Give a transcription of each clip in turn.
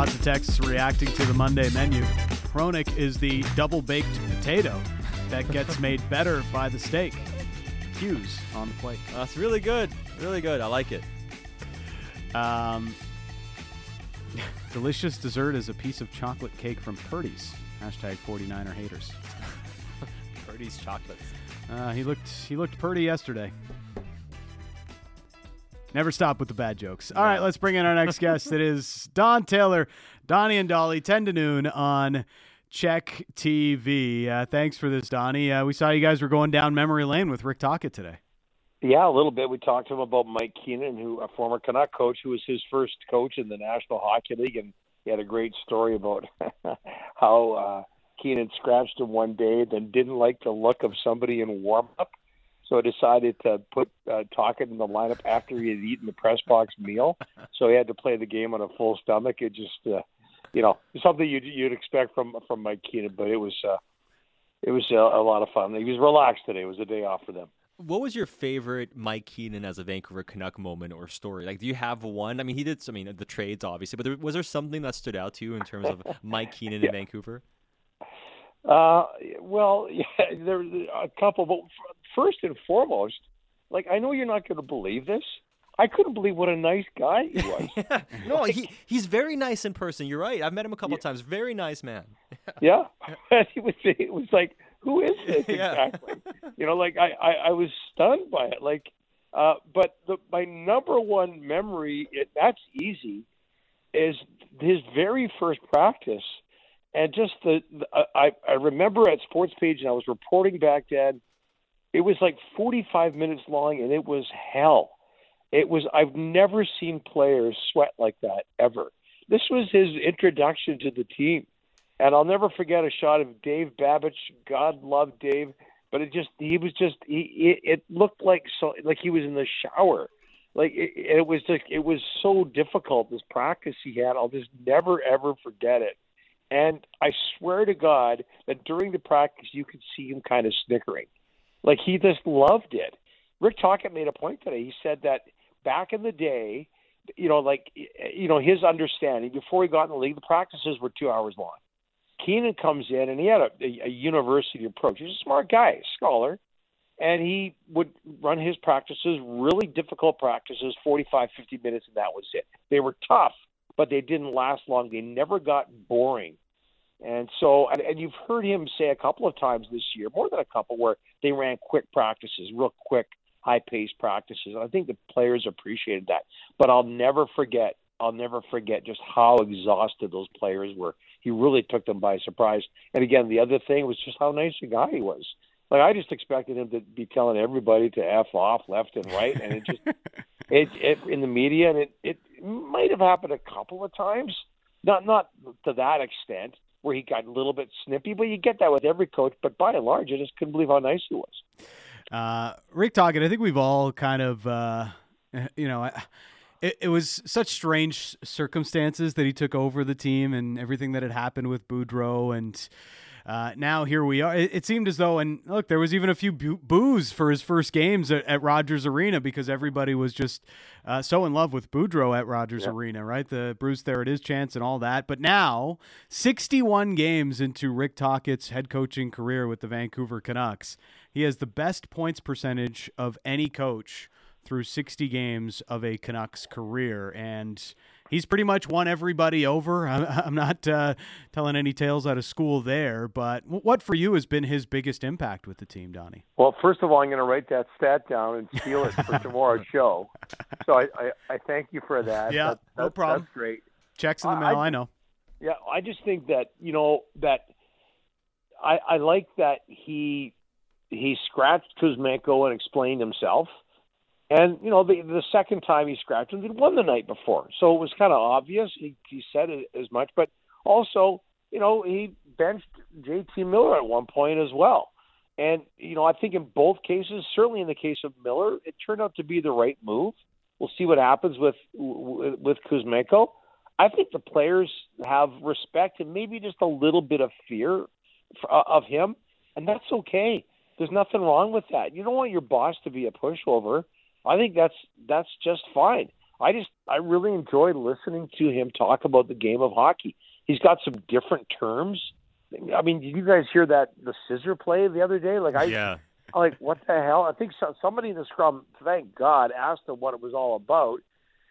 Lots of texts reacting to the Monday menu. Hronek is the double baked potato that gets made better by the steak. Hughes on the plate. That's really good. Really good. I like it. Um, delicious dessert is a piece of chocolate cake from Purdy's. Hashtag 49er haters. Purdy's chocolates. Uh, he looked he looked Purdy yesterday. Never stop with the bad jokes. All right, let's bring in our next guest. It is Don Taylor, Donnie and Dolly, 10 to noon on CHEK TV. Uh, thanks for this, Donnie. Uh, we saw you guys were going down memory lane with Rick Tocchet today. Yeah, a little bit. We talked to him about Mike Keenan, who a former Canuck coach, who was his first coach in the National Hockey League, and he had a great story about how uh, Keenan scratched him one day, then didn't like the look of somebody in warm up so I decided to put uh, in the lineup after he had eaten the press box meal. So he had to play the game on a full stomach. It just, uh, you know, something you'd, you'd expect from from Mike Keenan, but it was uh, it was a, a lot of fun. He was relaxed today. It was a day off for them. What was your favorite Mike Keenan as a Vancouver Canuck moment or story? Like, do you have one? I mean, he did. I mean, the trades obviously, but there, was there something that stood out to you in terms of Mike Keenan yeah. in Vancouver? Uh, well, yeah, there a couple, but first and foremost, like I know you're not going to believe this. I couldn't believe what a nice guy he was. no, he he's very nice in person. You're right. I've met him a couple yeah. times. Very nice man. yeah, he was. It was like, who is this exactly? you know, like I, I I was stunned by it. Like, uh, but the my number one memory, it, that's easy, is his very first practice, and just the, the I I remember at Sports Page, and I was reporting back then it was like 45 minutes long, and it was hell. It was. I've never seen players sweat like that ever. This was his introduction to the team, and I'll never forget a shot of Dave Babych. God love Dave, but it just he was just he. It, it looked like so like he was in the shower. Like it, it was like it was so difficult this practice he had. I'll just never ever forget it. And I swear to God that during the practice you could see him kind of snickering like he just loved it. Rick Tocchet made a point today. He said that back in the day, you know, like you know, his understanding before he got in the league, the practices were two hours long. Keenan comes in and he had a, a, a university approach. He's a smart guy, a scholar, and he would run his practices, really difficult practices, 45, 50 minutes, and that was it. They were tough, but they didn't last long. They never got boring. And so, and, and you've heard him say a couple of times this year, more than a couple, where they ran quick practices, real quick, high paced practices. And I think the players appreciated that. But I'll never forget, I'll never forget just how exhausted those players were. He really took them by surprise. And again, the other thing was just how nice a guy he was. Like I just expected him to be telling everybody to f off left and right, and it just it, it in the media, and it it might have happened a couple of times, not not to that extent, where he got a little bit snippy, but you get that with every coach. But by and large, I just couldn't believe how nice he was. Uh, Rick Tocchet, I think we've all kind of, uh, you know, it, it, was such strange circumstances that he took over the team and everything that had happened with Boudreau and uh, now here we are. It, it, seemed as though, and look, there was even a few boos for his first games at, at Rogers Arena because everybody was just uh, so in love with Boudreau at Rogers yep. Arena, right? The Bruce there it is chance and all that. But now, 61 games into Rick Tocchet's head coaching career with the Vancouver Canucks, he has the best points percentage of any coach through 60 games of a Canucks career. And he's pretty much won everybody over. I'm, not uh, telling any tales out of school there, but what for you has been his biggest impact with the team, Donnie? Well, first of all, I'm going to write that stat down and steal it for tomorrow's show. So I, I, I, thank you for that. Yeah, that, that, no problem. That's great. Checks in the mail. I, I know. Yeah, I just think that you know that I, I like that he he scratched Kuzmenko and explained himself. And you know, the the second time he scratched him, he'd won the night before, so it was kind of obvious. He he said it as much, but also, you know, he benched J.T. Miller at one point as well. And you know, I think in both cases, certainly in the case of Miller, it turned out to be the right move. We'll see what happens with with Kuzmenko. I think the players have respect and maybe just a little bit of fear uh, of him, and that's okay. There's nothing wrong with that. You don't want your boss to be a pushover I think that's that's just fine. I just I really enjoy listening to him talk about the game of hockey. He's got some different terms. I mean, did you guys hear that the scissor play the other day? Like I yeah. like what the hell? I think so, somebody in the scrum, thank God, asked him what it was all about.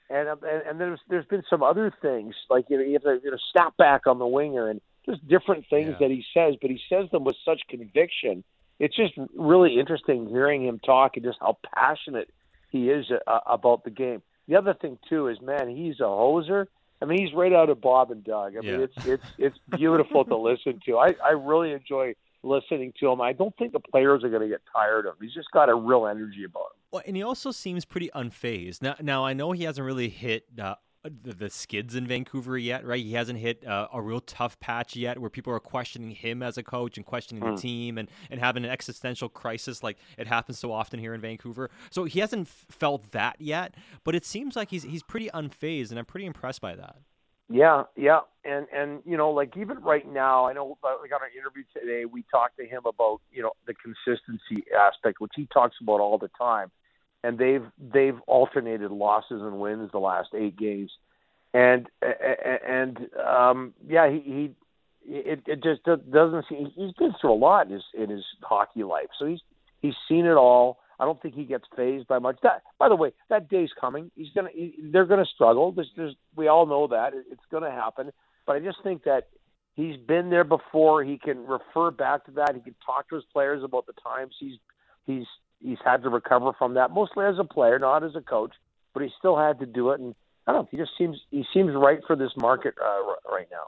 And and, and there's there's been some other things like you know you have to you know snap back on the winger and just different things Yeah. that he says, but he says them with such conviction. It's just really interesting hearing him talk and just how passionate he is uh, about the game. The other thing too is, man, he's a hoser. I mean, he's right out of Bob and Doug. I mean, Yeah. it's it's it's beautiful to listen to. I I really enjoy listening to him. I don't think the players are going to get tired of him. He's just got a real energy about him. Well, and he also seems pretty unfazed. Now, now I know he hasn't really hit uh, the, the skids in Vancouver yet, right? He hasn't hit uh, a real tough patch yet, where people are questioning him as a coach and questioning Hmm. the team and, and having an existential crisis like it happens so often here in Vancouver. So he hasn't f- felt that yet, but it seems like he's he's pretty unfazed, and I'm pretty impressed by that. Yeah, yeah, and and you know, like even right now, I know uh, we got an interview today. We talked to him about you know the consistency aspect, which he talks about all the time, and they've they've alternated losses and wins the last eight games, and and um, yeah, he, he it it just doesn't seem he's been through a lot in his in his hockey life, so he's he's seen it all. I don't think he gets phased by much. That, by the way, that day's coming. He's gonna. He, they're gonna struggle. There's, there's, we all know that it's gonna happen. But I just think that he's been there before. He can refer back to that. He can talk to his players about the times he's he's he's had to recover from that. Mostly as a player, not as a coach, but he still had to do it. And I don't know. He just seems he seems right for this market uh, right now.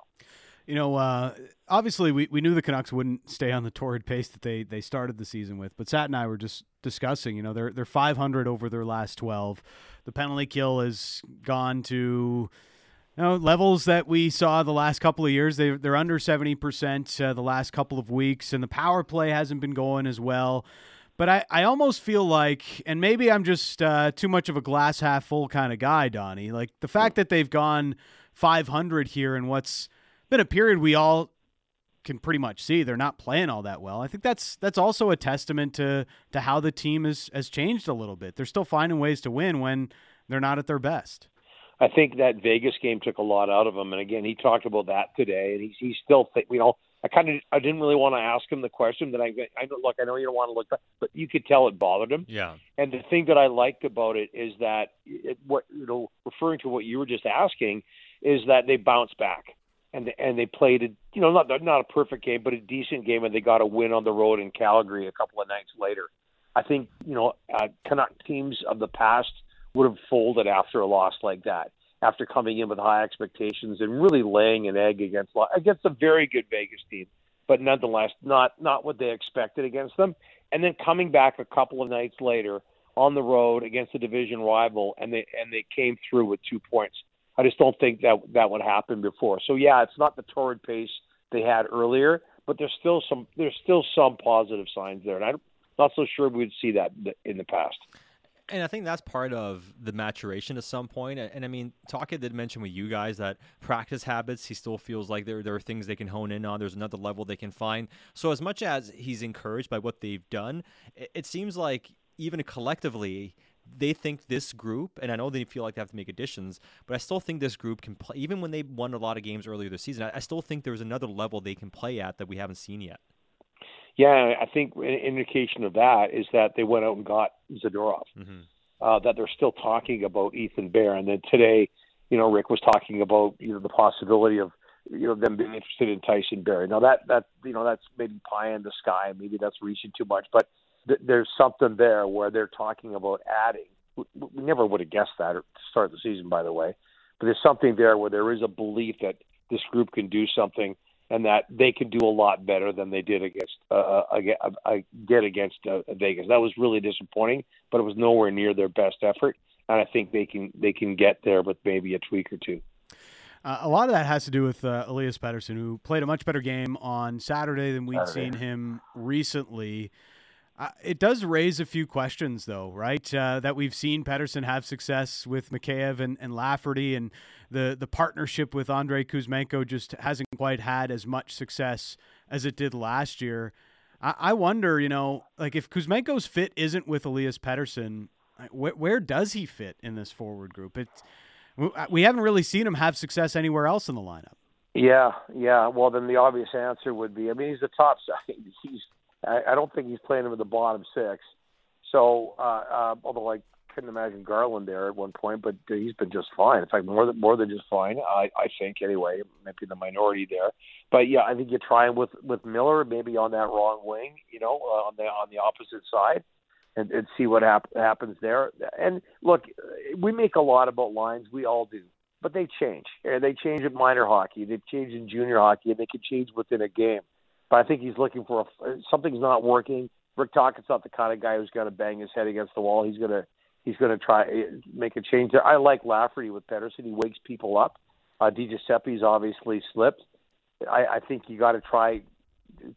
You know, uh, obviously we, we knew the Canucks wouldn't stay on the torrid pace that they, they started the season with, but Sat and I were just discussing. You know, they're they're 500 over their last 12. The penalty kill has gone to you know, levels that we saw the last couple of years. They they're under 70 percent uh, the last couple of weeks, and the power play hasn't been going as well. But I, I almost feel like, and maybe I'm just uh, too much of a glass half full kind of guy, Donnie. Like the fact that they've gone 500 here in what's been a period we all can pretty much see they're not playing all that well. I think that's that's also a testament to to how the team has has changed a little bit. They're still finding ways to win when they're not at their best. I think that Vegas game took a lot out of him. And again, he talked about that today, and he's he's still think you know. I kind of I didn't really want to ask him the question that I I know look I know you don't want to look back, but you could tell it bothered him. Yeah. And the thing that I liked about it is that it, what you know, referring to what you were just asking, is that they bounced back and and they played a you know not not a perfect game, but a decent game, and they got a win on the road in Calgary a couple of nights later. I think you know uh, Canuck teams of the past would have folded after a loss like that, after coming in with high expectations and really laying an egg against against a very good Vegas team, but nonetheless not not what they expected against them, and then coming back a couple of nights later on the road against a division rival, and they and they came through with two points. I just don't think that that would happen before. So yeah, it's not the torrid pace they had earlier, but there's still some there's still some positive signs there, and I'm not so sure we'd see that in the past. And I think that's part of the maturation at some point. And, and I mean, Taka did mention with you guys that practice habits, he still feels like there, there are things they can hone in on. There's another level they can find. So, as much as he's encouraged by what they've done, it, it seems like even collectively, they think this group, and I know they feel like they have to make additions, but I still think this group can play. Even when they won a lot of games earlier this season, I, I still think there's another level they can play at that we haven't seen yet. Yeah, I think an indication of that is that they went out and got Zadorov. Mm-hmm. Uh, that they're still talking about Ethan Bear, and then today, you know, Rick was talking about you know the possibility of you know them being interested in Tyson Barrie. Now that that you know that's maybe pie in the sky, maybe that's reaching too much, but th- there's something there where they're talking about adding. We, we never would have guessed that to start the season, by the way, but there's something there where there is a belief that this group can do something and that they could do a lot better than they did against uh, uh, did against uh, Vegas. That was really disappointing, but it was nowhere near their best effort. And I think they can they can get there with maybe a tweak or two. Uh, a lot of that has to do with uh, Elias Pettersson, who played a much better game on Saturday than we'd Saturday. seen him recently. Uh, it does raise a few questions, though, right? Uh, that we've seen Pettersson have success with Mikheyev and, and Lafferty, and the the partnership with Andrei Kuzmenko just hasn't quite had as much success as it did last year. I, I wonder, you know, like if Kuzmenko's fit isn't with Elias Pettersson, where, where does he fit in this forward group? It's we haven't really seen him have success anywhere else in the lineup. Yeah, yeah. Well, then the obvious answer would be, I mean, he's the top side. He's, I, don't think he's playing in the bottom six. So, uh, uh, although I couldn't imagine Garland there at one point, but he's been just fine. In fact, more than more than just fine. I I think anyway. Maybe the minority there, but yeah, I think you try him with with Miller, maybe on that wrong wing, you know, uh, on the on the opposite side, and, and see what hap- happens there. And look, we make a lot about lines. We all do, but they change. They change in minor hockey. They change in junior hockey, and they can change within a game. But I think he's looking for a, something's not working. Rick Tocchet's not the kind of guy who's going to bang his head against the wall. He's going to he's going to try eh, make a change there. I like Lafferty with Pettersson. He wakes people up. Uh, DiGiuseppe's obviously slipped. I, I think you got to try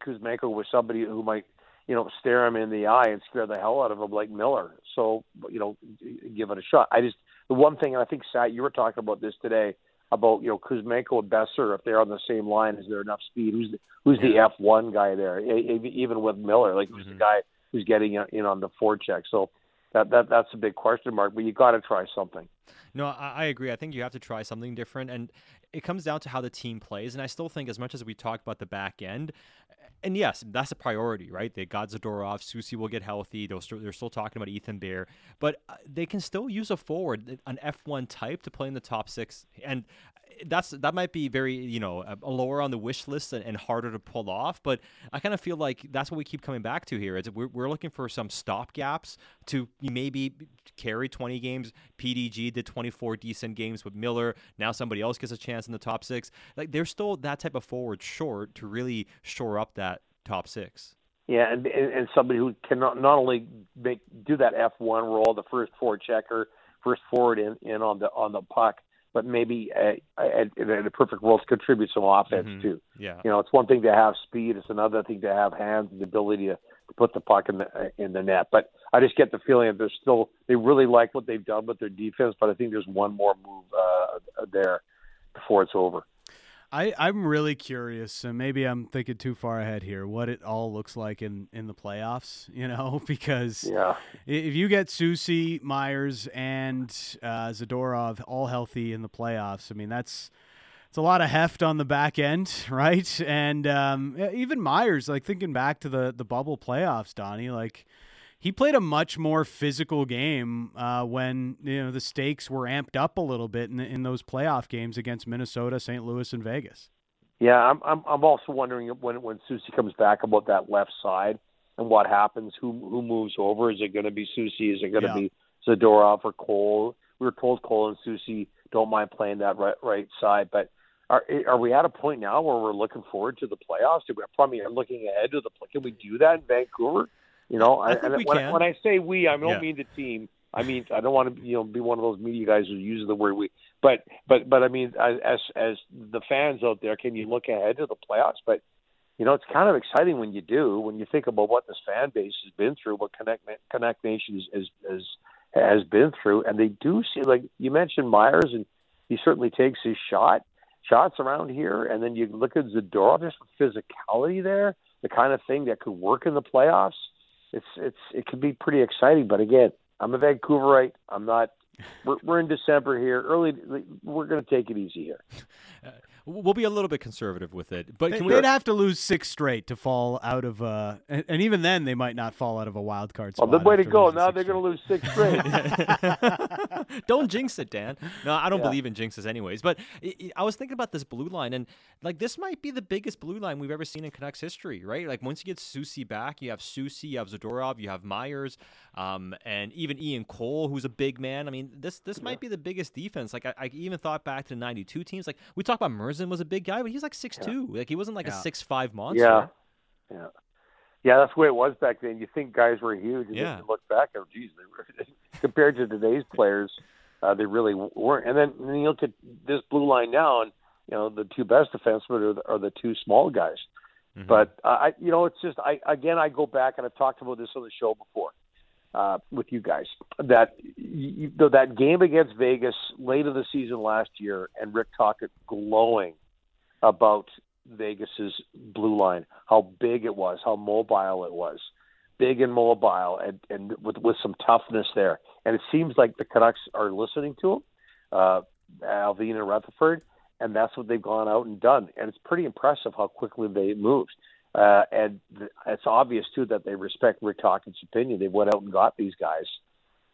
Kuzmenko with somebody who might, you know, stare him in the eye and scare the hell out of him like Miller. So, you know, give it a shot. I just the one thing, and I think Sat, you were talking about this today about you know Kuzmenko and Boeser if they're on the same line, is there enough speed? Who's the, who's the F one guy there? Even with Miller, like who's mm-hmm. the guy who's getting in on the forecheck? So that that that's a big question mark. But you got to try something. No, I, I, agree. I think you have to try something different, and it comes down to how the team plays. And I still think, as much as we talk about the back end, and yes, that's a priority, right? They got Zadorov, Soucy will get healthy. They're still, they're still talking about Ethan Bear, but uh, they can still use a forward, an F1 type, to play in the top six. And that's that might be very you know lower on the wish list and, and, harder to pull off but i kind of feel like that's what we keep coming back to here is we're, we're looking for some stop gaps to maybe carry 20 games. Pdg did 24 decent games with miller. Now somebody else gets a chance in the top six. Like there's still that type of forward short to really shore up that top six. Yeah, and and somebody who can not, not only make do that F one role, the first forward checker, first forward in, in on the on the puck, but maybe a, a, in a perfect world to contribute some offense mm-hmm. too. Yeah, you know, it's one thing to have speed; it's another thing to have hands and the ability to, to put the puck in the in the net. But I just get the feeling that they're still they really like what they've done with their defense, but I think there's one more move uh, there before it's over. I, I'm really curious, and maybe I'm thinking too far ahead here, what it all looks like in, in the playoffs, you know, because yeah. if you get Soucy, Myers, and uh, Zadorov all healthy in the playoffs, I mean, that's it's a lot of heft on the back end, right? And um, even Myers, like thinking back to the, the bubble playoffs, Donnie, like – he played a much more physical game uh, when you know the stakes were amped up a little bit in, in those playoff games against Minnesota, St. Louis, and Vegas. Yeah, I'm I'm I'm also wondering when when Soucy comes back about that left side and what happens. Who who moves over? Is it going to be Soucy? Is it going to yeah. be Zadorov or Cole? We were told Cole and Soucy don't mind playing that right right side, but are are we at a point now where we're looking forward to the playoffs? Do we probably are looking ahead to the play. Can we do that in Vancouver? You know, I, I, when, can. when I say we, I don't yeah. mean the team. I mean, I don't want to, you know, be one of those media guys who uses the word we. But, but, but I mean, as as the fans out there, can you look ahead to the playoffs? But, you know, it's kind of exciting when you do. When you think about what this fan base has been through, what Connect Connect Nation has has has been through, and they do see, like you mentioned, Myers, and he certainly takes his shot shots around here, and then you look at Zadorov, just physicality there, the kind of thing that could work in the playoffs it's it's it can be pretty exciting. But again, I'm a Vancouverite. I'm not. We're, we're in December here. Early, we're going to take it easy here. Uh, we'll be a little bit conservative with it, but they, can we... would have to lose six straight to fall out of. Uh, and, and, even then, they might not fall out of a wild card spot. Well, the way to go. Now they're going to lose six straight. don't jinx it, Dan. No, I don't yeah. believe in jinxes, anyways. But I was thinking about this blue line, and like this might be the biggest blue line we've ever seen in Canucks history, right? Like once you get Soucy back, you have Soucy, you have Zadorov, you have Myers, um, and even Ian Cole, who's a big man. I mean, this this yeah. might be the biggest defense. Like I, I, even thought back to the '92 teams. Like we talked about Murzyn was a big guy, but he's like six yeah. two. Like he wasn't like yeah. a six five monster. Yeah, yeah, yeah. That's the way it was back then. You think guys were huge, and yeah. then you look back, oh, geez, they were compared to today's players, uh, they really weren't. And then, and you look at this blue line now, and you know the two best defensemen are the, are the two small guys. Mm-hmm. But uh, I, you know, it's just I again I go back and I've talked about this on the show before uh, with you guys that you, that game against Vegas late in the season last year, and Rick Tocchet glowing about Vegas's blue line, how big it was, how mobile it was, big and mobile, and and with with some toughness there. and it seems like the Canucks are listening to him, uh, Allvin and Rutherford, and that's what they've gone out and done. And it's pretty impressive how quickly they moved. Uh, and th- it's obvious too that they respect Rick Tocchet's opinion. They went out and got these guys,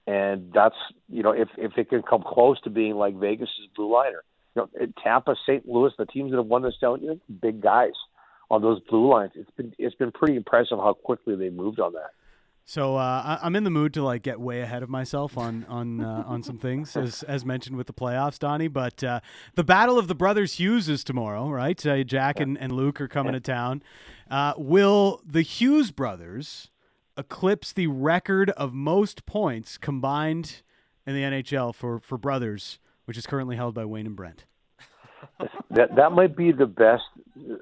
and that's you know if if it can come close to being like Vegas's blue liner, you know Tampa, St. Louis, the teams that have won this down, you know, big guys on those blue lines. It's been it's been pretty impressive how quickly they moved on that. So uh, I'm in the mood to like get way ahead of myself on on uh, on some things, as as mentioned with the playoffs, Donnie. But uh, the battle of the brothers Hughes is tomorrow, right? Uh, Jack and, and Luke are coming to town. Uh, will the Hughes brothers eclipse the record of most points combined in the NHL for for brothers, which is currently held by Wayne and Brent? That that might be the best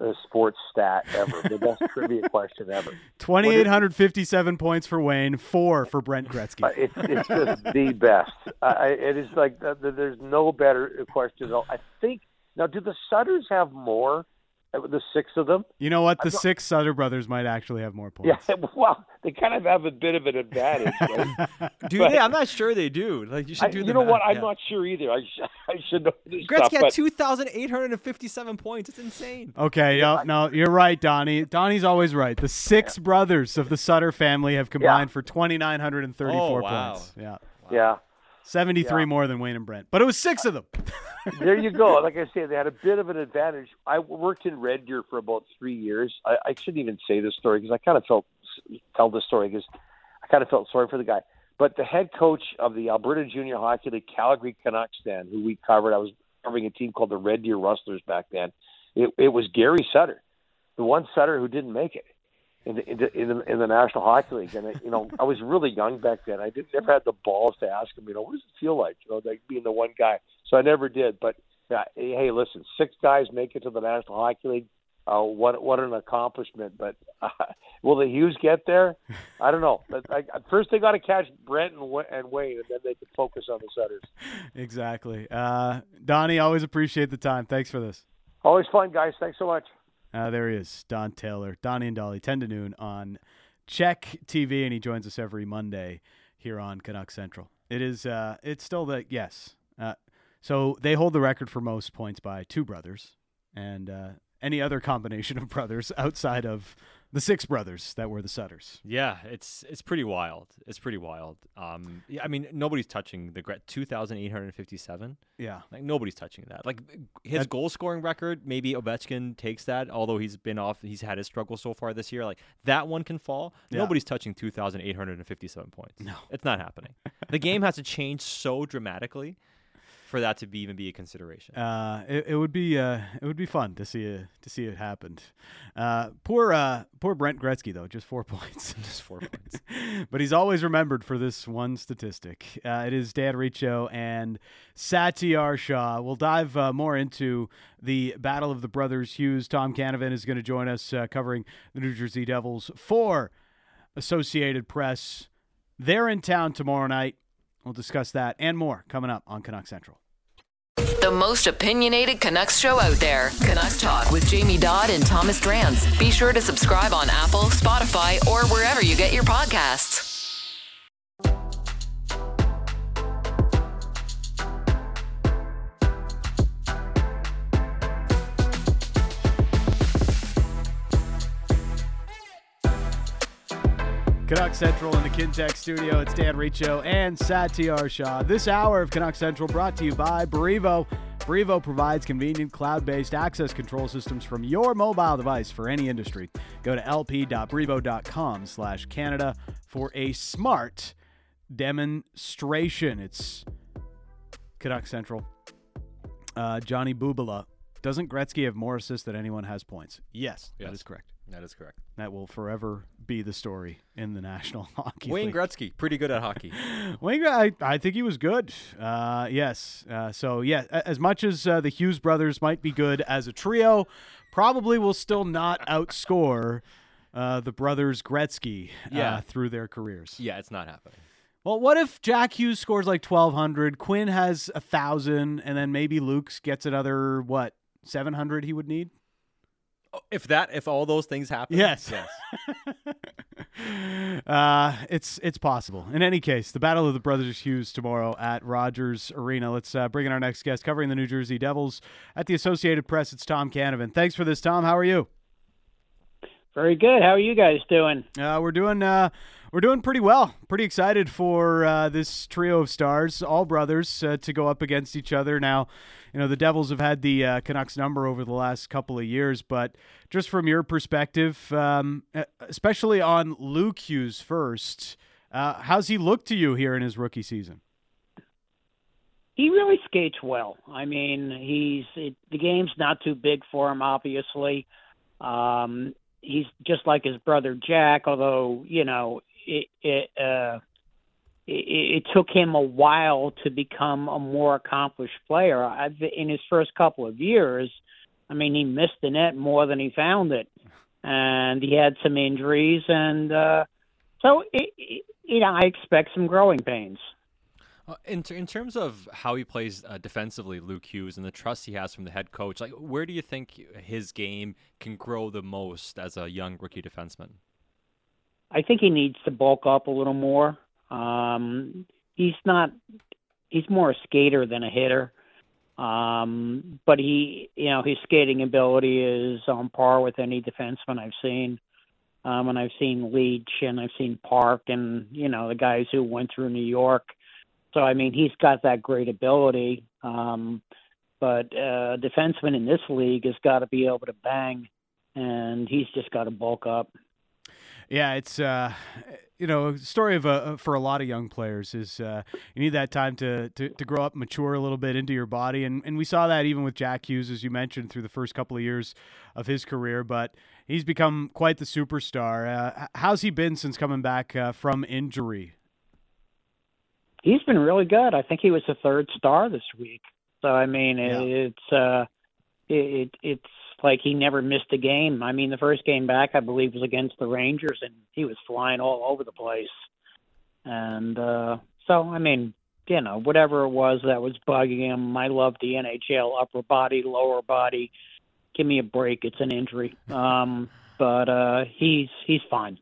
uh, sports stat ever, the best trivia question ever. Twenty eight hundred fifty seven points for Wayne, four for Brent Gretzky. Uh, it's it's just the best. Uh, it is like uh, there's no better question. I think now, do the Sutters have more? Uh, the six of them. You know what? The six Sutter brothers might actually have more points. Yeah, well, they kind of have a bit of an advantage. Right? do but, they? I'm not sure they do. Like you should do. I, you know math. what? I'm yeah. not sure either. I, sh- I should know this Gretzky stuff. got 2,857 points. It's insane. Okay, no, no, you're right, Donnie. Donnie's always right. The six yeah. brothers of the Sutter family have combined yeah. for 2,934 oh, wow. points. Yeah. Wow. Yeah. 73 more than Wayne and Brent, but it was six of them. there you go. Like I said, they had a bit of an advantage. I worked in Red Deer for about three years. I, I shouldn't even say this story because I kind of felt tell this story because I kind of felt sorry for the guy. But the head coach of the Alberta Junior Hockey League Calgary Canucks then, who we covered, I was covering a team called the Red Deer Rustlers back then. It, it was Gary Sutter, the one Sutter who didn't make it in the, in the in the, in the National Hockey League. And you know, I was really young back then. I didn't never had the balls to ask him. You know, what does it feel like? You know, like being the one guy. So I never did. But yeah, hey, listen, six guys make it to the National Hockey League. Uh, what what an accomplishment! But uh, will the Hughes get there? I don't know. But I, first, they got to catch Brent and, and Wayne, and then they can focus on the Sutters. Exactly. Uh, Donnie, always appreciate the time. Thanks for this. Always fun, guys. Thanks so much. Uh, there he is, Don Taylor, Donnie and Dolly, 10 to noon on CHEK TV, and he joins us every Monday here on Canuck Central. It is, uh, it's still the, yes. Uh, so they hold the record for most points by two brothers, and uh, any other combination of brothers outside of the six brothers that were the Sutters. Yeah, it's it's pretty wild. It's pretty wild. Um, yeah, I mean, nobody's touching the two thousand eight hundred fifty-seven. Yeah, like nobody's touching that. Like his that, goal scoring record, maybe Ovechkin takes that. Although he's been off, he's had his struggle so far this year. Like that one can fall. Yeah. Nobody's touching two thousand eight hundred and fifty-seven points. No, it's not happening. the game has to change so dramatically for that to be even be a consideration. Uh, it, it would be uh, it would be fun to see it to see it happen. Uh, poor uh, poor Brent Gretzky though, just four points, just four points. but he's always remembered for this one statistic. Uh, it is Dan Riccio and Satiar Shah. We'll dive uh, more into the battle of the brothers Hughes. Tom Canavan is going to join us covering the New Jersey Devils for Associated Press. They're in town tomorrow night. We'll discuss that and more coming up on Canuck Central. The most opinionated Canucks show out there. Canucks Talk with Jamie Dodd and Thomas Drans. Be sure to subscribe on Apple, Spotify, or wherever you get your podcasts. Canuck Central in the Kintec studio. It's Dan Riccio and Satiar Shah. This hour of Canuck Central brought to you by Brivo. Brivo provides convenient cloud-based access control systems from your mobile device for any industry. Go to lp.brivo.com slash Canada for a smart demonstration. It's Canuck Central. Uh, Johnny Bubala. Doesn't Gretzky have more assists than anyone has points? Yes, yes. that is correct. That is correct. That will forever be the story in the National Hockey Wayne League. Gretzky, pretty good at hockey. Wayne, I, I think he was good. Uh, yes. Uh, so, yeah, as much as uh, the Hughes brothers might be good as a trio, probably will still not outscore uh, the brothers Gretzky uh, yeah. through their careers. Yeah, it's not happening. Well, what if Jack Hughes scores like 1,200, Quinn has a 1,000, and then maybe Luke gets another, what, 700 he would need? If that, if all those things happen, yes, yes. Uh, it's it's possible. In any case, the Battle of the Brothers Hughes tomorrow at Rogers Arena. Let's uh, bring in our next guest, covering the New Jersey Devils at the Associated Press. It's Tom Canavan. Thanks for this, Tom. How are you? Very good. How are you guys doing? Uh, we're doing uh, we're doing pretty well. Pretty excited for uh, this trio of stars, all brothers, uh, to go up against each other. Now, you know the Devils have had the uh, Canucks number over the last couple of years, but just from your perspective, um, especially on Luke Hughes first, uh, how's he look to you here in his rookie season? He really skates well. I mean, he's it, the game's not too big for him, obviously. Um, he's just like his brother Jack, although you know it it, uh, it, it took him a while to become a more accomplished player. I've, in his first couple of years, I mean, he missed the net more than he found it, and he had some injuries, and uh, so it, it, you know I expect some growing pains. Uh, in, in terms of how he plays uh, defensively, Luke Hughes, and the trust he has from the head coach, like where do you think his game can grow the most as a young rookie defenseman? I think he needs to bulk up a little more. Um, he's not. He's more a skater than a hitter. Um, but he, you know, his skating ability is on par with any defenseman I've seen. Um, and I've seen Leetch and I've seen Park and you know the guys who went through New York. So I mean, he's got that great ability. Um, but uh, defenseman in this league has got to be able to bang, and he's just got to bulk up. Yeah, it's uh, you know, story of a for a lot of young players is uh, you need that time to, to to grow up, mature a little bit into your body, and and we saw that even with Jack Hughes, as you mentioned, through the first couple of years of his career. But he's become quite the superstar. Uh, how's he been since coming back uh, from injury? He's been really good. I think he was the third star this week. So I mean, yeah. it's uh, it, it's like he never missed a game. I mean, the first game back, I believe, was against the Rangers, and he was flying all over the place. And uh, so, I mean, you know, whatever it was that was bugging him, I love the NHL upper body, lower body. Give me a break. It's an injury. Um, but uh, he's he's fine.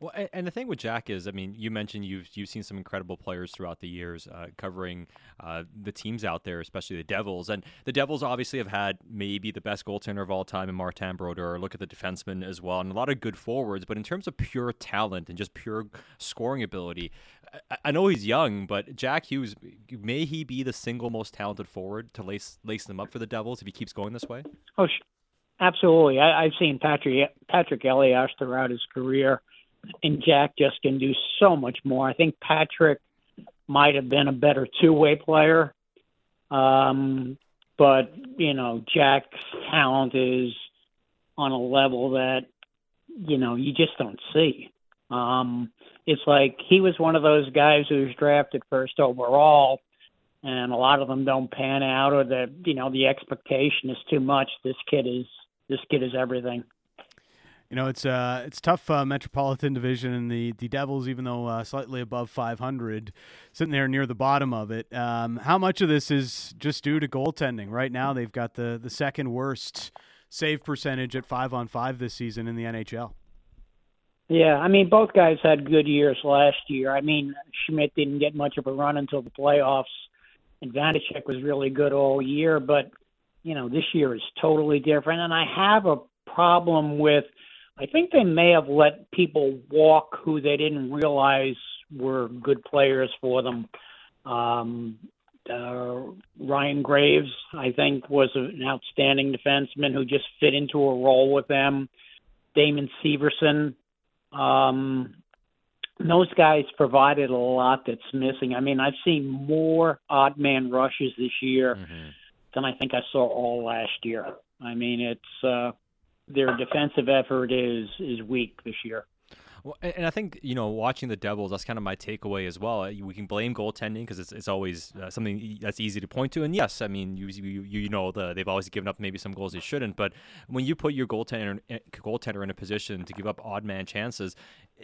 Well, and, the thing with Jack is, I mean, you mentioned you've you've seen some incredible players throughout the years uh, covering uh, the teams out there, especially the Devils. And the Devils obviously have had maybe the best goaltender of all time in Martin Brodeur. Look at the defensemen as well, and a lot of good forwards. But in terms of pure talent and just pure scoring ability, I, I know he's young, but Jack Hughes may he be the single most talented forward to lace lace them up for the Devils if he keeps going this way? Oh, absolutely. I, I've seen Patrik Patrik Elias throughout his career and Jack just can do so much more. I think Patrik might have been a better two way player. Um, but, you know, Jack's talent is on a level that, you know, you just don't see. Um, it's like he was one of those guys who was drafted first overall, and a lot of them don't pan out, or the you know the expectation is too much. This kid is this kid is everything. You know, it's uh, it's tough uh, Metropolitan Division, and the the Devils, even though uh, slightly above 500, sitting there near the bottom of it. Um, how much of this is just due to goaltending? Right now, they've got the the second worst save percentage at five on five this season in the NHL. Yeah, I mean, both guys had good years last year. I mean, Schmid didn't get much of a run until the playoffs, and Vanecek was really good all year. But you know, this year is totally different, and I have a problem with I think they may have let people walk who they didn't realize were good players for them. Um, uh, Ryan Graves, I think, was an outstanding defenseman who just fit into a role with them. Damon Severson, um, those guys provided a lot that's missing. I mean, I've seen more odd man rushes this year mm-hmm. than I think I saw all last year. I mean, it's uh, their defensive effort is is weak this year. Well, and I think you know, watching the Devils, that's kind of my takeaway as well. We can blame goaltending because it's, it's always uh, something that's easy to point to. And yes, I mean, you you, you know, the, they've always given up maybe some goals they shouldn't. But when you put your goaltender eh, goaltender in a position to give up odd man chances,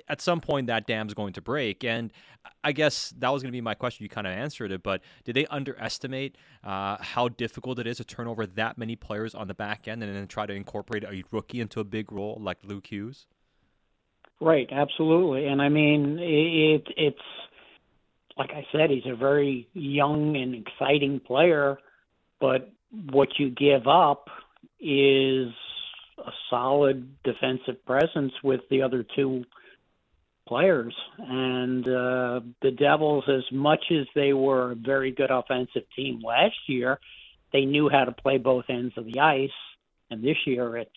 at some point that dam's going to break. And I guess that was going to be my question. You kind of answered it, but did they underestimate uh, how difficult it is to turn over that many players on the back end and then try to incorporate a rookie into a big role like Luke Hughes? Right, absolutely. And I mean, it it's like I said, he's a very young and exciting player, but what you give up is a solid defensive presence with the other two players. And uh, the Devils, as much as they were a very good offensive team last year, they knew how to play both ends of the ice. And this year, it's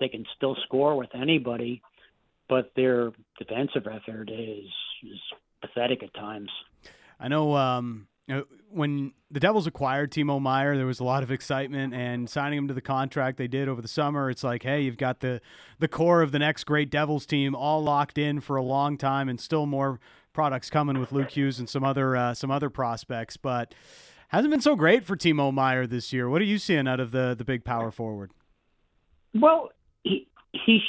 they can still score with anybody, but their defensive effort is is pathetic at times. I know um, when the Devils acquired Timo Meier, there was a lot of excitement and signing him to the contract they did over the summer. It's like, hey, you've got the the core of the next great Devils team all locked in for a long time, and still more products coming with Luke Hughes and some other uh, some other prospects, but hasn't been so great for Timo Meier this year. What are you seeing out of the the big power forward? Well, he he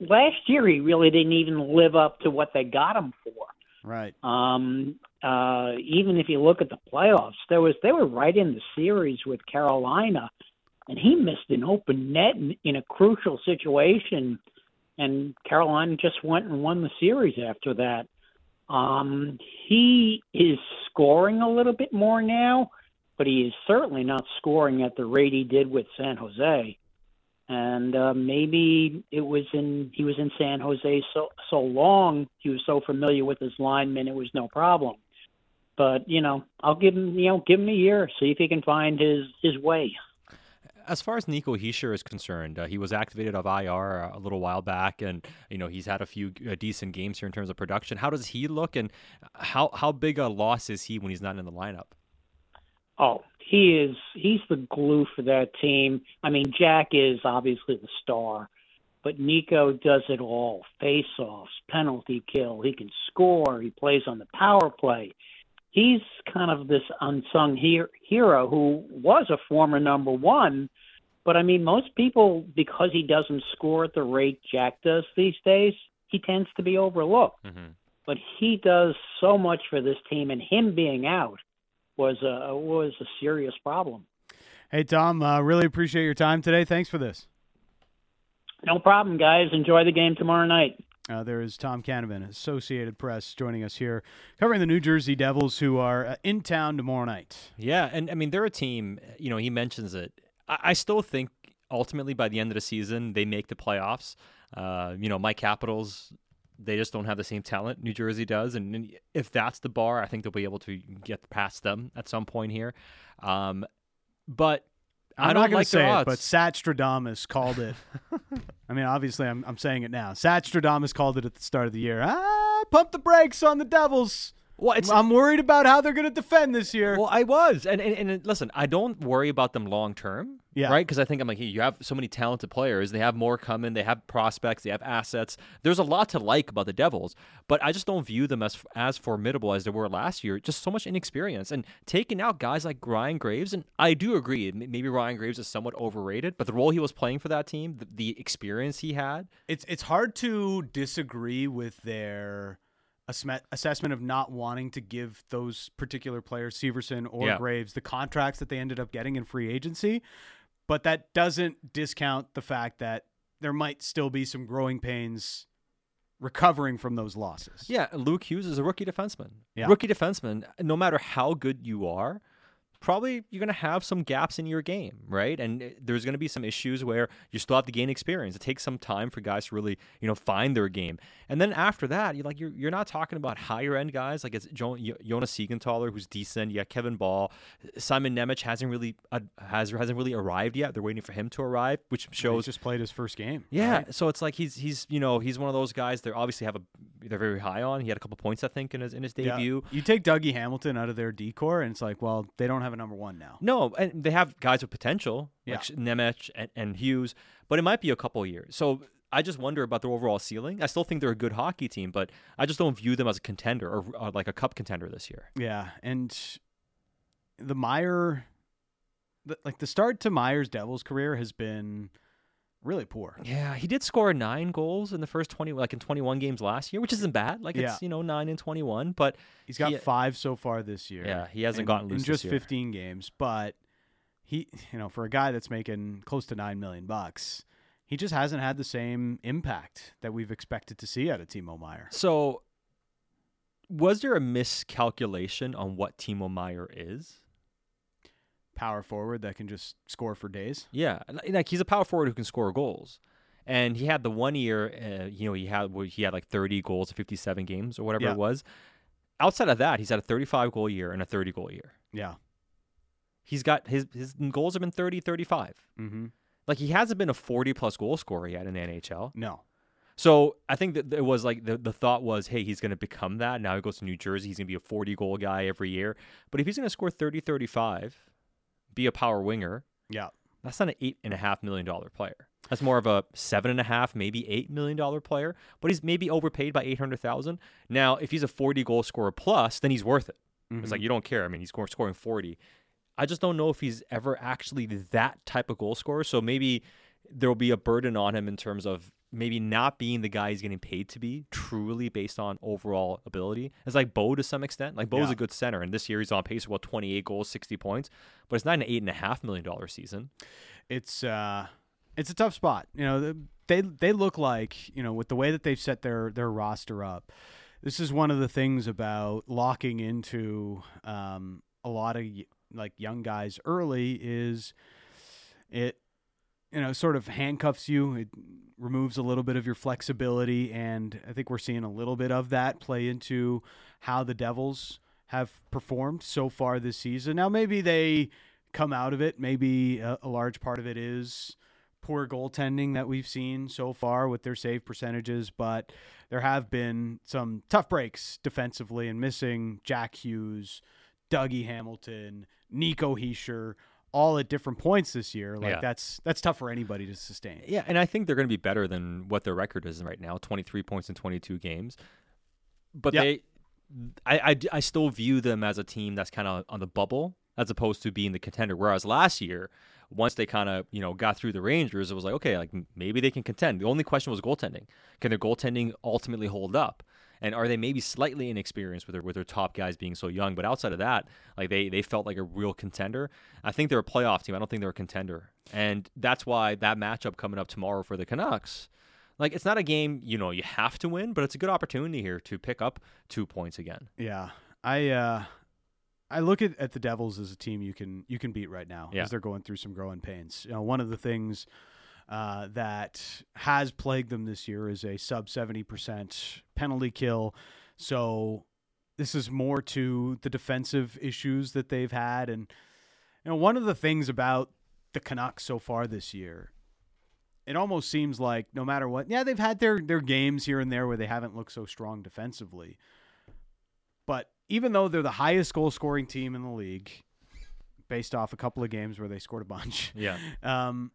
last year he really didn't even live up to what they got him for. Right. Um, uh, even if you look at the playoffs, there was they were right in the series with Carolina, and he missed an open net in, in a crucial situation, and Carolina just went and won the series after that. Um, he is scoring a little bit more now, but he is certainly not scoring at the rate he did with San Jose and uh, maybe it was in he was in San Jose so so long he was so familiar with his linemen it was no problem. But you know I'll give him you know give him a year see if he can find his his way. As far as Nico Hischier is concerned, uh, he was activated of IR a little while back, and you know he's had a few uh, decent games here in terms of production. How does he look, and how how big a loss is he when he's not in the lineup? Oh, he is he's the glue for that team. I mean, Jack is obviously the star, but Nico does it all: face-offs, penalty kill. He can score. He plays on the power play. He's kind of this unsung hero who was a former number one, but I mean, most people because he doesn't score at the rate Jack does these days, he tends to be overlooked. Mm-hmm. But he does so much for this team, and him being out was a was a serious problem. Hey Tom, uh, really appreciate your time today. Thanks for this. No problem, guys. Enjoy the game tomorrow night. Uh, there is Tom Canavan, Associated Press, joining us here, covering the New Jersey Devils, who are uh, in town tomorrow night. Yeah, and I mean they're a team. You know, he mentions it. I, I still think ultimately by the end of the season they make the playoffs. Uh, you know, my Capitals they just don't have the same talent New Jersey does, and if that's the bar, I think they'll be able to get past them at some point here. Um, but I'm I do not going like to say it, but Sat Stradamus called it. I mean, obviously, I'm, I'm saying it now. Sat Stradamus called it at the start of the year. Ah, pump the brakes on the Devils. Well, I'm worried about how they're going to defend this year. Well, I was, and, and, and listen, I don't worry about them long term, yeah. right? Because I think I'm like, hey, you have so many talented players. They have more coming. They have prospects. They have assets. There's a lot to like about the Devils, but I just don't view them as as formidable as they were last year. Just so much inexperience and taking out guys like Ryan Graves. And I do agree, maybe Ryan Graves is somewhat overrated, but the role he was playing for that team, the, the experience he had, it's it's hard to disagree with their assessment of not wanting to give those particular players, Severson or yeah. Graves, the contracts that they ended up getting in free agency. But that doesn't discount the fact that there might still be some growing pains recovering from those losses. Yeah, Luke Hughes is a rookie defenseman. Yeah. Rookie defenseman, no matter how good you are, probably you're going to have some gaps in your game, right? And eh, there's going to be some issues where you still have to gain experience. It takes some time for guys to really, you know, find their game. And then after that, you're like you're, you're not talking about higher end guys like it's jo- Jonas Siegenthaler who's decent. Yeah, Kevin Bahl, Simon Nemec hasn't really uh, has hasn't really arrived yet. They're waiting for him to arrive, which shows he's just played his first game. Yeah, right? so it's like he's he's you know he's one of those guys. They obviously have a they're very high on. He had a couple points I think in his in his debut. Yeah. You take Dougie Hamilton out of their decor, and it's like, well, they don't have a number one now. No, and they have guys with potential, yeah. like Nemec and, and Hughes, but it might be a couple years. So I just wonder about their overall ceiling. I still think they're a good hockey team, but I just don't view them as a contender or, or like a cup contender this year. Yeah, and the Meier, the, like the start to Meier's Devils career has been really poor. Yeah, he did score nine goals in the first twenty, like in twenty-one games last year, which isn't bad. Like yeah. it's you know nine and twenty-one, but he's got he, five so far this year. Yeah, he hasn't in, gotten loose in just fifteen games, but he, you know, for a guy that's making close to nine million bucks, he just hasn't had the same impact that we've expected to see out of Timo Meier. So, was there a miscalculation on what Timo Meier is? Power forward that can just score for days. Yeah, like he's a power forward who can score goals. And he had the one year, uh, you know, he had he had like 30 goals in 57 games or whatever Yeah. it was. Outside of that, he's had a 35 goal year and a 30 goal year. Yeah. He's got his his goals have been 30, 35. Mm-hmm. Like he hasn't been a 40 plus goal scorer yet in the NHL. No. So I think that it was like the, the thought was, hey, he's going to become that. Now he goes to New Jersey. He's going to be a 40 goal guy every year. But if he's going to score 30, 35, be a power winger, Yeah. that's not an eight and a half million dollar player. That's more of a seven and a half, maybe eight million dollar player. But he's maybe overpaid by eight hundred thousand. Now, if he's a 40 goal scorer plus, then he's worth it. It's Mhm. like you don't care. I mean, he's scoring 40. I just don't know if he's ever actually that type of goal scorer. So maybe there will be a burden on him in terms of maybe not being the guy he's getting paid to be truly based on overall ability. It's like Bo to some extent. Like Bo's Yeah. a good center, and this year he's on pace for what 28 goals, 60 points, but it's not an eight and a half million dollar season. it's uh it's a tough spot. You know, they they look like, you know, with the way that they've set their their roster up. This is one of the things about locking into um, a lot of like young guys early is it you know sort of handcuffs you. It removes a little bit of your flexibility, and I think we're seeing a little bit of that play into how the Devils have performed so far this season. Now maybe they come out of it. Maybe a, a large part of it is poor goaltending that we've seen so far with their save percentages, but there have been some tough breaks defensively and missing Jack Hughes, Dougie Hamilton, Nico Hischier, all at different points this year. Like Yeah. that's that's tough for anybody to sustain. Yeah, and I think they're going to be better than what their record is right now 23 points in 22 games. But Yeah. they, I, I, I still view them as a team that's kind of on the bubble as opposed to being the contender. Whereas last year, once they kind of you know got through the Rangers, it was like okay, like maybe they can contend. The only question was goaltending. Can their goaltending ultimately hold up? And are they maybe slightly inexperienced with their with their top guys being so young? But outside of that, like they they felt like a real contender. I think they're a playoff team. I don't think they're a contender, and that's why that matchup coming up tomorrow for the Canucks. Like it's not a game you know you have to win, but it's a good opportunity here to pick up two points again. Yeah. I uh I look at, at the Devils as a team you can you can beat right now Yeah. as they're going through some growing pains. You know, one of the things uh, that has plagued them this year is a sub seventy percent penalty kill. So this is more to the defensive issues that they've had, and you know one of the things about the Canucks so far this year. It almost seems like no matter what, yeah, they've had their their games here and there where they haven't looked so strong defensively. But even though they're the highest goal scoring team in the league, based off a couple of games where they scored a bunch, Yeah, um,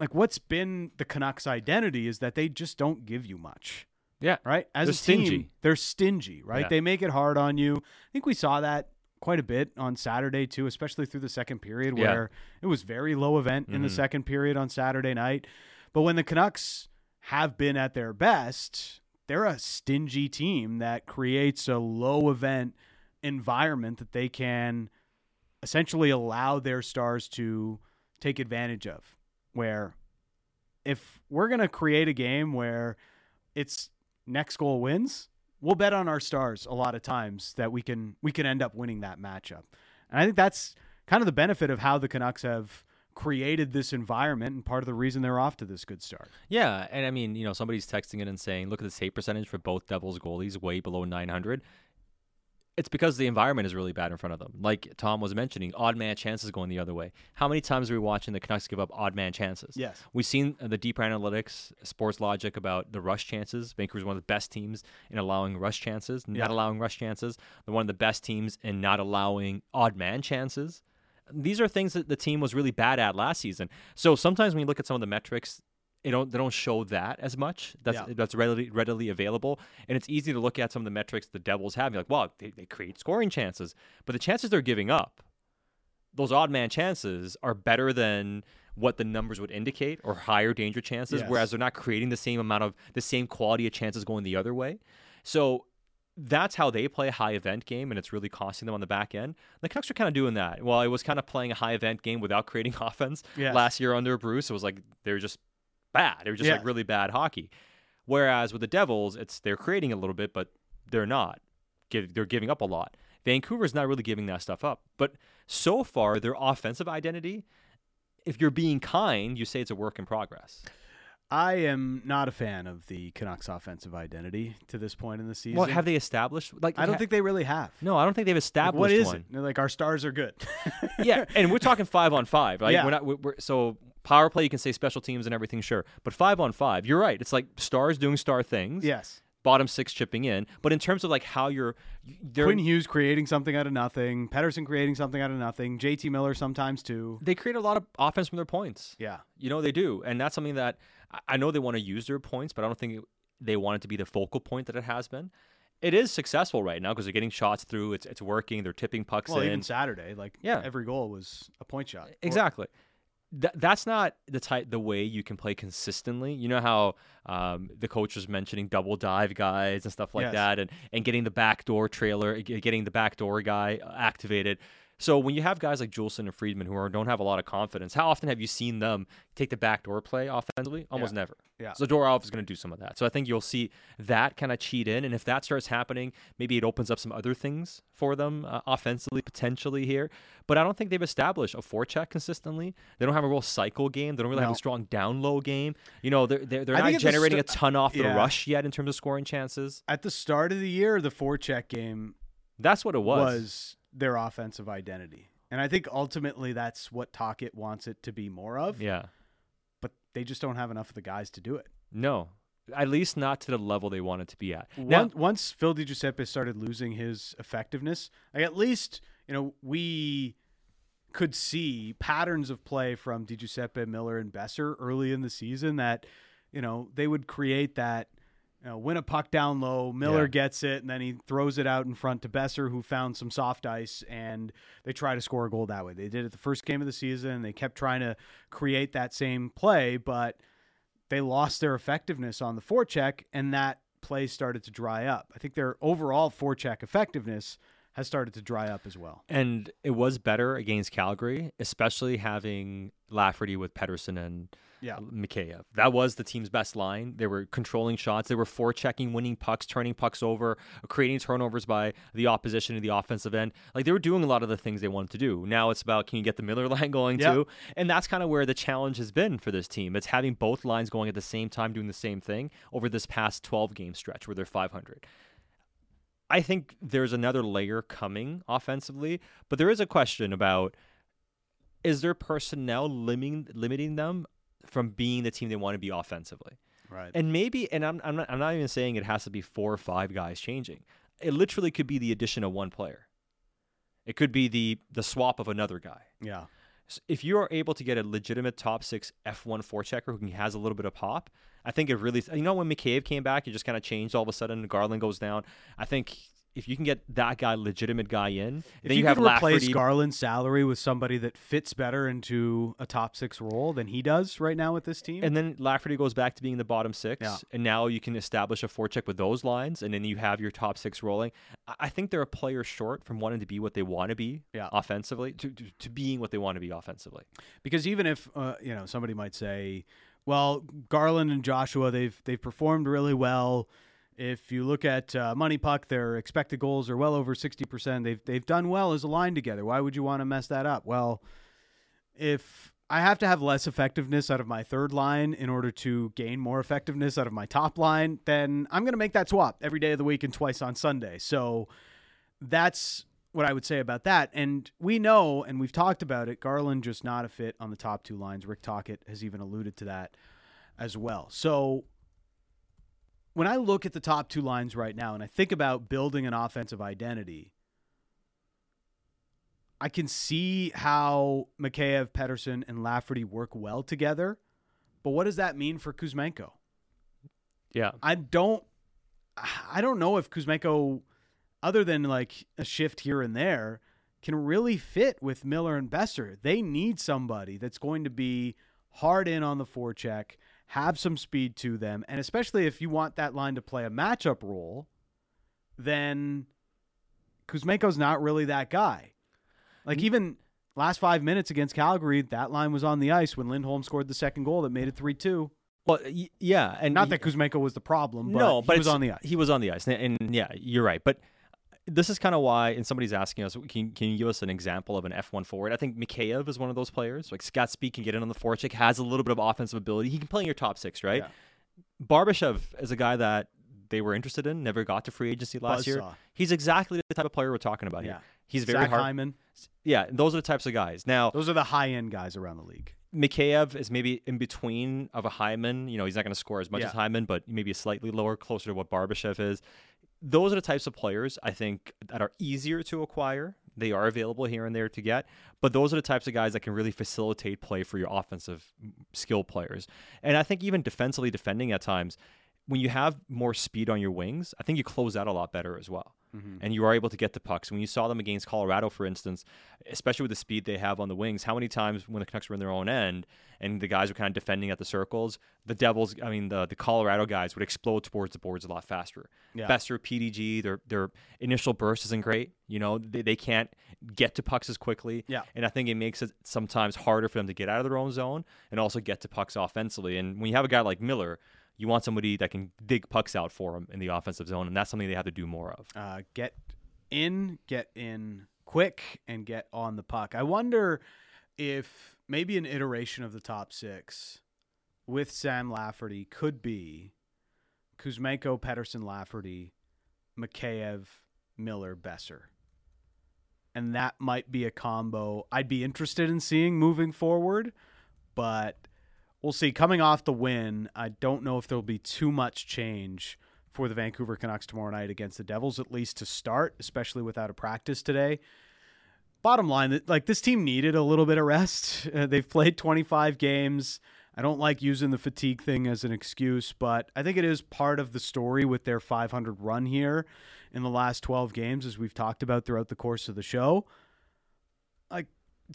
like what's been the Canucks' identity is that they just don't give you much. yeah, Right? As They're a team, stingy. they're stingy, right? Yeah. They make it hard on you. I think we saw that quite a bit on Saturday too, especially through the second period Yeah. where it was very low event in the Mhm. second period on Saturday night. But when the Canucks have been at their best, they're a stingy team that creates a low event environment that they can essentially allow their stars to take advantage of. Where if we're going to create a game where it's next goal wins, we'll bet on our stars a lot of times that we can we can end up winning that matchup. And I think that's kind of the benefit of how the Canucks have created this environment and part of the reason they're off to this good start. yeah. And I mean, you know, somebody's texting in and saying, "Look at the save percentage for both Devils goalies, way below 900." It's because the environment is really bad in front of them. Like Tom was mentioning, odd man chances going the other way. How many times are we watching the Canucks give up odd man chances? Yes. We've seen uh, the deeper analytics, sports logic about the rush chances. Vancouver's one of the best teams in allowing rush chances, not Yeah. allowing rush chances. They're one of the best teams in not allowing odd man chances. These are things that the team was really bad at last season. So sometimes when you look at some of the metrics, they don't they don't show that as much. That's Yeah. that's readily readily available, and it's easy to look at some of the metrics the Devils have. You're like, wow, they, they create scoring chances, but the chances they're giving up, those odd man chances, are better than what the numbers would indicate or higher danger chances. Yes. Whereas they're not creating the same amount of the same quality of chances going the other way. So that's how they play a high event game, and it's really costing them on the back end. The Canucks are kind of doing that. Well, it was kind of playing a high event game without creating offense Yes. last year under Bruce. It was like they were just bad. It was just Yeah. like really bad hockey. Whereas with the Devils, it's they're creating a little bit, but they're not. Give, they're giving up a lot. Vancouver's not really giving that stuff up. But so far, their offensive identity, if you're being kind, you say it's a work in progress. I am not a fan of the Canucks offensive identity to this point in the season. Well, have they established? Like, I don't ha- think they really have. No, I don't think they've Like, established what is one. it? They're like our stars are good. yeah, and we're talking five on five. Right? Yeah. We're not. We're, we're, so power play, you can say special teams and everything, sure. But five on five, you're right. It's like stars doing star things. yes. Bottom six chipping in. But in terms of like how you're, they're, Quinn Hughes creating something out of nothing. Pettersson creating something out of nothing. JT Miller sometimes too. they create a lot of offense from their points. Yeah. You know they do, and that's something that I- know they want to use their points, but I don't think they want it to be the focal point that it has been. It is successful right now because they're getting shots through. It's it's working. They're tipping pucks Well, in. even Saturday, like Yeah. every goal was a point shot. Exactly. Th- that's not the type the way you can play consistently. You know how um, the coach was mentioning double dive guys and stuff like Yes. that, and and getting the backdoor trailer, getting the backdoor guy uh, activated. So when you have guys like Juulsen and Friedman who are, don't have a lot of confidence, how often have you seen them take the backdoor play offensively? Almost never. Yeah. So Zadorov is going to do some of that. So I think you'll see that kind of cheat in, and if that starts happening, maybe it opens up some other things for them uh, offensively potentially here. But I don't think they've established a forecheck consistently. They don't have a real cycle game. They don't really have a strong down low game. You know, they're they're, they're not generating st- a ton off the yeah. rush yet in terms of scoring chances. At the start of the year, the forecheck game That's what it was. was their offensive identity. And I think ultimately that's what Tocchet wants it to be more of. Yeah. But they just don't have enough of the guys to do it. No. At least not to the level they want it to be at. Now, Once, once Phil DiGiuseppe started losing his effectiveness, like at least you know we could see patterns of play from DiGiuseppe, Miller, and Boeser early in the season that you know they would create that. You know, win a puck down low, Miller Yeah. gets it, and then he throws it out in front to Boeser, who found some soft ice, and they try to score a goal that way. They did it the first game of the season. And They kept trying to create that same play, but they lost their effectiveness on the forecheck, and that play started to dry up. I think their overall forecheck effectiveness has started to dry up as well. And it was better against Calgary, especially having Lafferty with Pettersson and Yeah. Uh, Mikheyev. That was the team's best line. They were controlling shots. They were forechecking, winning pucks, turning pucks over, creating turnovers by the opposition in the offensive end. Like they were doing a lot of the things they wanted to do. Now it's about can you get the Miller line going Yeah. too? And that's kind of where the challenge has been for this team. It's having both lines going at the same time, doing the same thing over this past 12 game stretch where they're 500. I think there's another layer coming offensively, but there is a question about is their personnel limiting limiting them from being the team they want to be offensively? Right. And maybe, and I'm I'm not, I'm not even saying it has to be four or five guys changing. It literally could be the addition of one player. It could be the the swap of another guy. yeah. S- If you are able to get a legitimate top six F1 four checker who can- has a little bit of pop, I think it really. You know, when McCabe came back, it just kind of changed all of a sudden. Garland goes down. I think if you can get that guy, legitimate guy in, If then you, you, have replace Lafferty. Garland's salary with somebody that fits better into a top six role than he does right now with this team, And then Lafferty goes back to being the bottom six, Yeah. and now you can establish a forecheck with those lines, and then you have your top six rolling. I- I think they're a player short from wanting to be what they want to be Yeah. offensively, to, to, to being what they want to be offensively. because even if uh, you know somebody might say, well, Garland and Joshua they've they've performed really well. If you look at uh, Money Puck, their expected goals are well over sixty percent. They've they've done well as a line together. Why would you want to mess that up? Well, if I have to have less effectiveness out of my third line in order to gain more effectiveness out of my top line, then I'm going to make that swap every day of the week and twice on Sunday. So that's what I would say about that. And we know, and we've talked about it, Garland just not a fit on the top two lines. Rick Tocchet has even alluded to that as well. So when I look at the top two lines right now and I think about building an offensive identity, I can see how Mikheyev, Pettersson, and Lafferty work well together. But what does that mean for Kuzmenko? Yeah. I don't I don't know if Kuzmenko other than like a shift here and there can really fit with Miller and Boeser. They need somebody that's going to be hard in on the forecheck, have some speed to them, and especially if you want that line to play a matchup role, then Kuzmenko's not really that guy. Like even last five minutes against Calgary, that line was on the ice when Lindholm scored the second goal that made it three two. Well, yeah, and Not that Kuzmenko was the problem, but no, he was on the ice. He was on the ice, and, and yeah, you're right. But this is kind of why, and somebody's asking us, can, can you give us an example of an F1 forward? I think Mikheyev is one of those players. Like Scott Speed can get in on the forecheck, has a little bit of offensive ability. He can play in your top six, right? Yeah. Barbashev is a guy that they were interested in, never got to free agency last year. He's exactly the type of player we're talking about Yeah. here. He's very Zach hard. Hyman. Yeah, those are the types of guys. Now, Those are the high end guys around the league. Mikheyev is maybe in between of a Hyman. You know, he's not going to score as much Yeah. as Hyman, but maybe slightly lower, closer to what Barbashev is. Those are the types of players I think that are easier to acquire. They are available here and there to get, but those are the types of guys that can really facilitate play for your offensive skill players. And I think even defensively defending at times, when you have more speed on your wings, I think you close out a lot better as well. Mm-hmm. And you are able to get the pucks. When you saw them against Colorado, for instance, especially with the speed they have on the wings, how many times when the Canucks were in their own end and the guys were kind of defending at the circles, the Devils, I mean, the, the Colorado guys would explode towards the boards a lot faster. Yeah. Boeser, PDG, their their initial burst isn't great. You know, they, they can't get to pucks as quickly. Yeah. And I think it makes it sometimes harder for them to get out of their own zone and also get to pucks offensively. And when you have a guy like Miller, you want somebody that can dig pucks out for them in the offensive zone, and that's something they have to do more of. uh, get in, get in quick, and get on the puck. I wonder if maybe an iteration of the top six with Sam Lafferty could be Kuzmenko, Pettersson, Lafferty, Mikheyev, Miller, Boeser. And that might be a combo I'd be interested in seeing moving forward, but we'll see. Coming off the win, I don't know if there'll be too much change for the Vancouver Canucks tomorrow night against the Devils, at least to start, especially without a practice today. Bottom line, like this team needed a little bit of rest. Uh, they've played 25 games. I don't like using the fatigue thing as an excuse, but I think it is part of the story with their 500 run here in the last 12 games, as we've talked about throughout the course of the show. Like,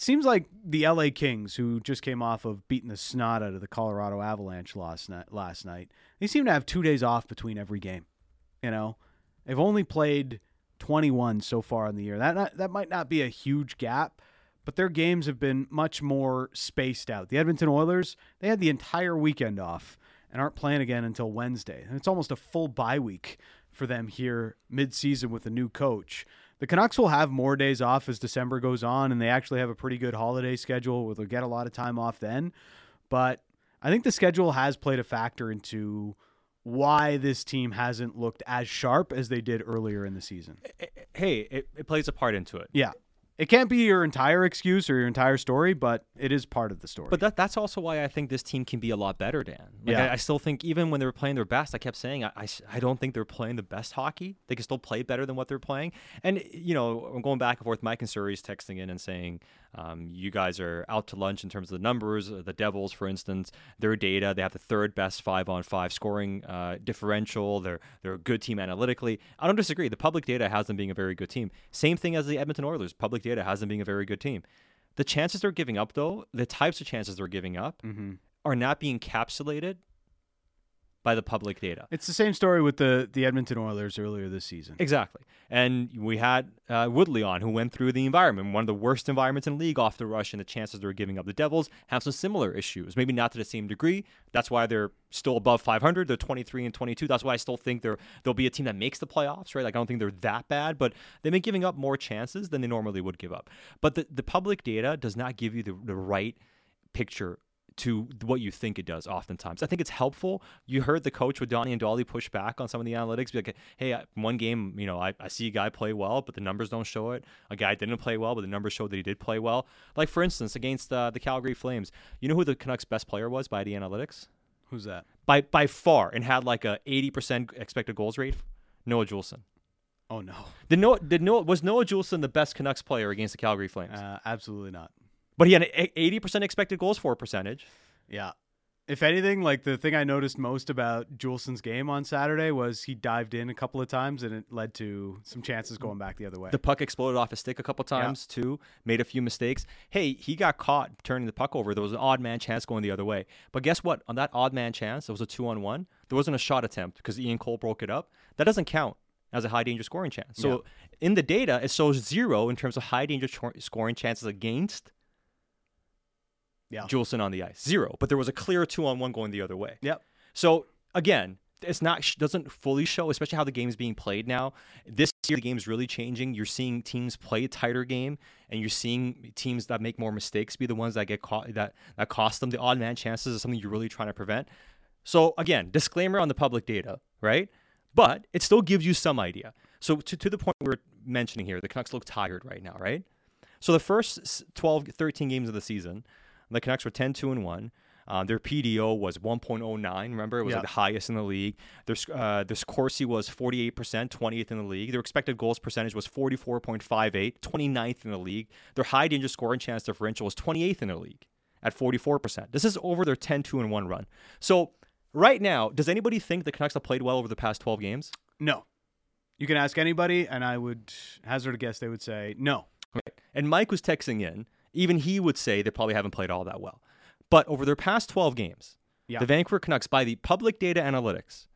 seems like the LA Kings, who just came off of beating the snot out of the Colorado Avalanche last night, last night, they seem to have two days off between every game. You know, they've only played 21 so far in the year. That not, that might not be a huge gap, but their games have been much more spaced out. The Edmonton Oilers, they had the entire weekend off and aren't playing again until Wednesday. And it's almost a full bye week for them here mid-season with a new coach. The Canucks will have more days off as December goes on, and they actually have a pretty good holiday schedule where they'll get a lot of time off then. But I think the schedule has played a factor into why this team hasn't looked as sharp as they did earlier in the season. Hey, it, it plays a part into it. Yeah. It can't be your entire excuse or your entire story, but it is part of the story. But that, that's also why I think this team can be a lot better, Dan. Like Yeah. I, I still think even when they were playing their best, I kept saying I, I don't think they're playing the best hockey. They can still play better than what they're playing. And you know, I'm going back and forth. Mike and Surrey's texting in and saying, um, "You guys are out to lunch in terms of the numbers. Uh, The Devils, for instance, their data, they have the third best five-on-five scoring uh, differential. They're they're a good team analytically. I don't disagree. The public data has them being a very good team. Same thing as the Edmonton Oilers. Public data has them being a very good team." The chances they're giving up, though, the types of chances they're giving up, hmm are not being encapsulated by the public data. It's the same story with the, the Edmonton Oilers earlier this season. Exactly. And we had uh, Woodley on who went through the environment, one of the worst environments in league off the rush, and the chances they're giving up. The Devils have some similar issues, maybe not to the same degree. That's why they're still above 500. They're 23 and 22. That's why I still think they're they'll be a team that makes the playoffs, right? Like I don't think they're that bad, but they've been giving up more chances than they normally would give up. But the, the public data does not give you the, the right picture to what you think it does oftentimes. I think it's helpful. You heard the coach with Donnie and Dhali push back on some of the analytics. Be like, hey, one game, you know, I, I see a guy play well, but the numbers don't show it. A guy didn't play well, but the numbers show that he did play well. Like, for instance, against uh, the Calgary Flames, you know who the Canucks' best player was by the analytics? Who's that? By, by far, and had like a 80% expected goals rate? Noah Juulsen. Oh, no. Did Noah, did Noah, was Noah Juulsen the best Canucks player against the Calgary Flames? Uh, absolutely not. But he had an 80% expected goals for percentage. Yeah. If anything, like the thing I noticed most about Juulsen's game on Saturday was he dived in a couple of times and it led to some chances going back the other way. The puck exploded off his stick a couple times too. Made a few mistakes. Hey, he got caught turning the puck over. There was an odd man chance going the other way. But guess what? On that odd man chance, it was a two on one. There wasn't a shot attempt because Ian Cole broke it up. That doesn't count as a high danger scoring chance. So in the data, it shows zero in terms of high danger scoring chances against Yeah. Juulsen on the ice. Zero. But there was a clear two on one going the other way. Yep. So again, it's not doesn't fully show, especially how the game's being played now. This year, the game's really changing. You're seeing teams play a tighter game, and you're seeing teams that make more mistakes be the ones that get caught that that cost them the odd man chances is something you're really trying to prevent. So again, disclaimer on the public data, right? But it still gives you some idea. So to, to the point we we're mentioning here, the Canucks look tired right now, right? So the first s- 12, 13 games of the season, the Canucks were 10, 2, and 1. Um, their PDO was 1.09. Remember, it was Yeah. like the highest in the league. Their uh, their Corsi was 48%, 20th in the league. Their expected goals percentage was 44.58, 29th in the league. Their high danger scoring chance differential was 28th in the league at 44%. This is over their 10, 2, and 1 run. So right now, does anybody think the Canucks have played well over the past 12 games? No. You can ask anybody, and I would hazard a guess they would say no. Right. And Mike was texting in. Even he would say they probably haven't played all that well. But over their past 12 games, Yeah. the Vancouver Canucks, by the public data analytics,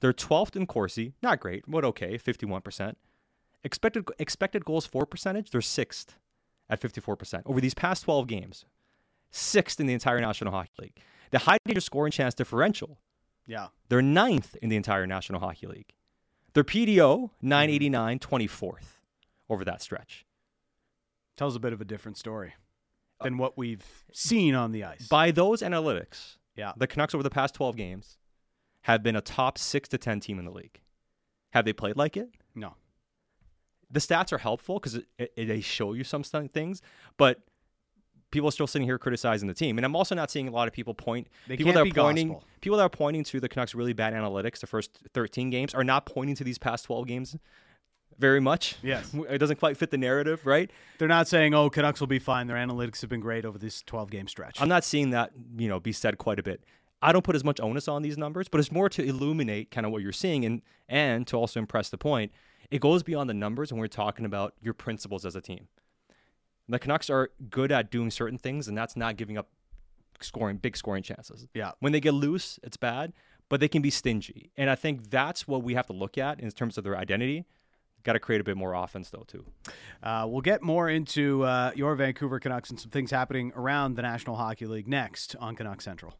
they're 12th in Corsi, not great, but okay, 51%. Expected expected goals for percentage, they're sixth at 54% over these past 12 games, sixth in the entire National Hockey League. The high danger scoring chance differential, Yeah. they're ninth in the entire National Hockey League. Their PDO, mm-hmm. 989, 24th over that stretch. Tells a bit of a different story uh, than what we've seen on the ice. By those analytics, yeah. the Canucks over the past 12 games have been a top 6 to 10 team in the league. Have they played like it? No. The stats are helpful because they show you some things, but people are still sitting here criticizing the team. And I'm also not seeing a lot of people point They people can't that are be pointing gospel. people that are pointing to the Canucks really bad analytics the first 13 games are not pointing to these past 12 games very much. Yes. It doesn't quite fit the narrative, right? They're not saying, oh, Canucks will be fine. Their analytics have been great over this 12 game stretch. I'm not seeing that, you know, be said quite a bit. I don't put as much onus on these numbers, but it's more to illuminate kind of what you're seeing and and to also impress the point. It goes beyond the numbers when we're talking about your principles as a team. The Canucks are good at doing certain things, and that's not giving up scoring big scoring chances. Yeah. When they get loose, it's bad, but they can be stingy. And I think that's what we have to look at in terms of their identity. Got to create a bit more offense though too. Uh, we'll get more into uh, your Vancouver Canucks and some things happening around the National Hockey League next on Canuck Central.